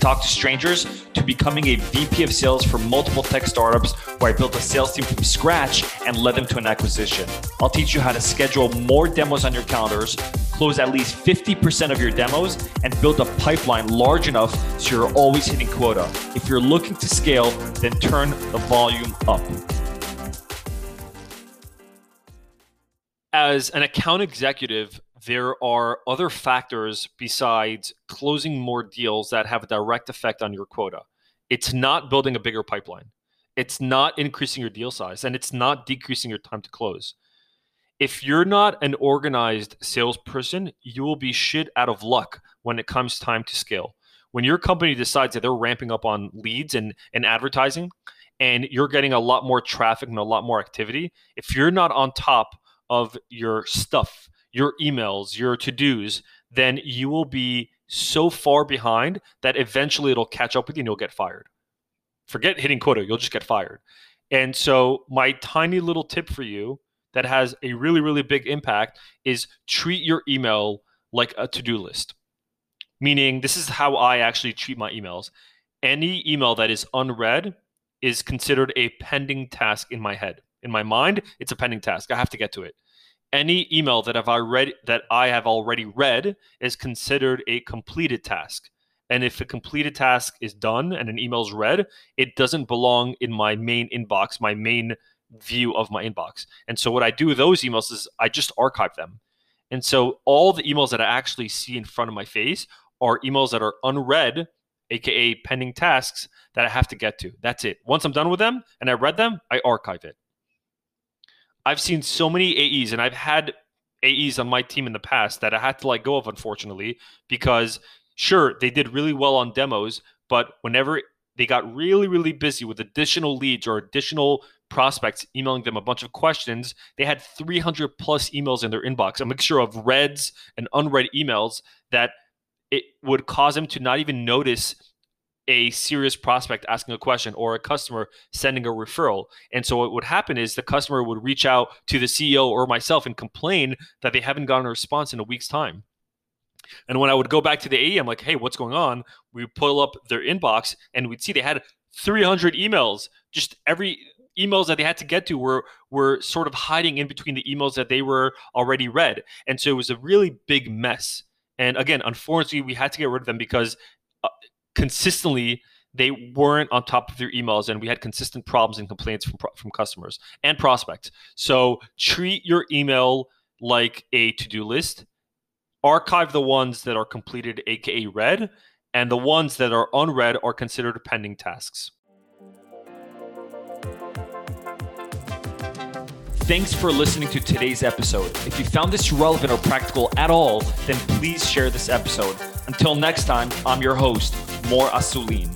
talk to strangers to becoming a VP of sales for multiple tech startups where I built a sales team from scratch and led them to an acquisition. I'll teach you how to schedule more demos on your calendars, close at least 50% of your demos, and build a pipeline large enough so you're always hitting quota. If you're looking to scale, then turn the volume up. As an account executive, there are other factors besides closing more deals that have a direct effect on your quota. It's not building a bigger pipeline. It's not increasing your deal size and it's not decreasing your time to close. If you're not an organized salesperson, you will be shit out of luck when it comes time to scale. When your company decides that they're ramping up on leads and, and advertising and you're getting a lot more traffic and a lot more activity, if you're not on top of your stuff, your emails, your to dos, then you will be so far behind that eventually it'll catch up with you and you'll get fired. Forget hitting quota, you'll just get fired. And so, my tiny little tip for you that has a really, really big impact is treat your email like a to do list. Meaning, this is how I actually treat my emails. Any email that is unread is considered a pending task in my head. In my mind, it's a pending task. I have to get to it any email that have I read that I have already read is considered a completed task. And if a completed task is done and an email is read, it doesn't belong in my main inbox, my main view of my inbox. And so what I do with those emails is I just archive them. And so all the emails that I actually see in front of my face are emails that are unread, aka pending tasks that I have to get to. That's it. Once I'm done with them and I read them, I archive it. I've seen so many AEs, and I've had AEs on my team in the past that I had to let go of, unfortunately, because sure, they did really well on demos, but whenever they got really, really busy with additional leads or additional prospects emailing them a bunch of questions, they had 300 plus emails in their inbox, a mixture of reds and unread emails that it would cause them to not even notice a serious prospect asking a question or a customer sending a referral. And so what would happen is the customer would reach out to the CEO or myself and complain that they haven't gotten a response in a week's time. And when I would go back to the AE, I'm like, hey, what's going on? We pull up their inbox and we'd see they had 300 emails. Just every emails that they had to get to were were sort of hiding in between the emails that they were already read. And so it was a really big mess. And again, unfortunately, we had to get rid of them because consistently they weren't on top of their emails and we had consistent problems and complaints from, from customers and prospects so treat your email like a to-do list archive the ones that are completed aka read and the ones that are unread are considered pending tasks Thanks for listening to today's episode. If you found this relevant or practical at all, then please share this episode. Until next time, I'm your host, Mor Asulin.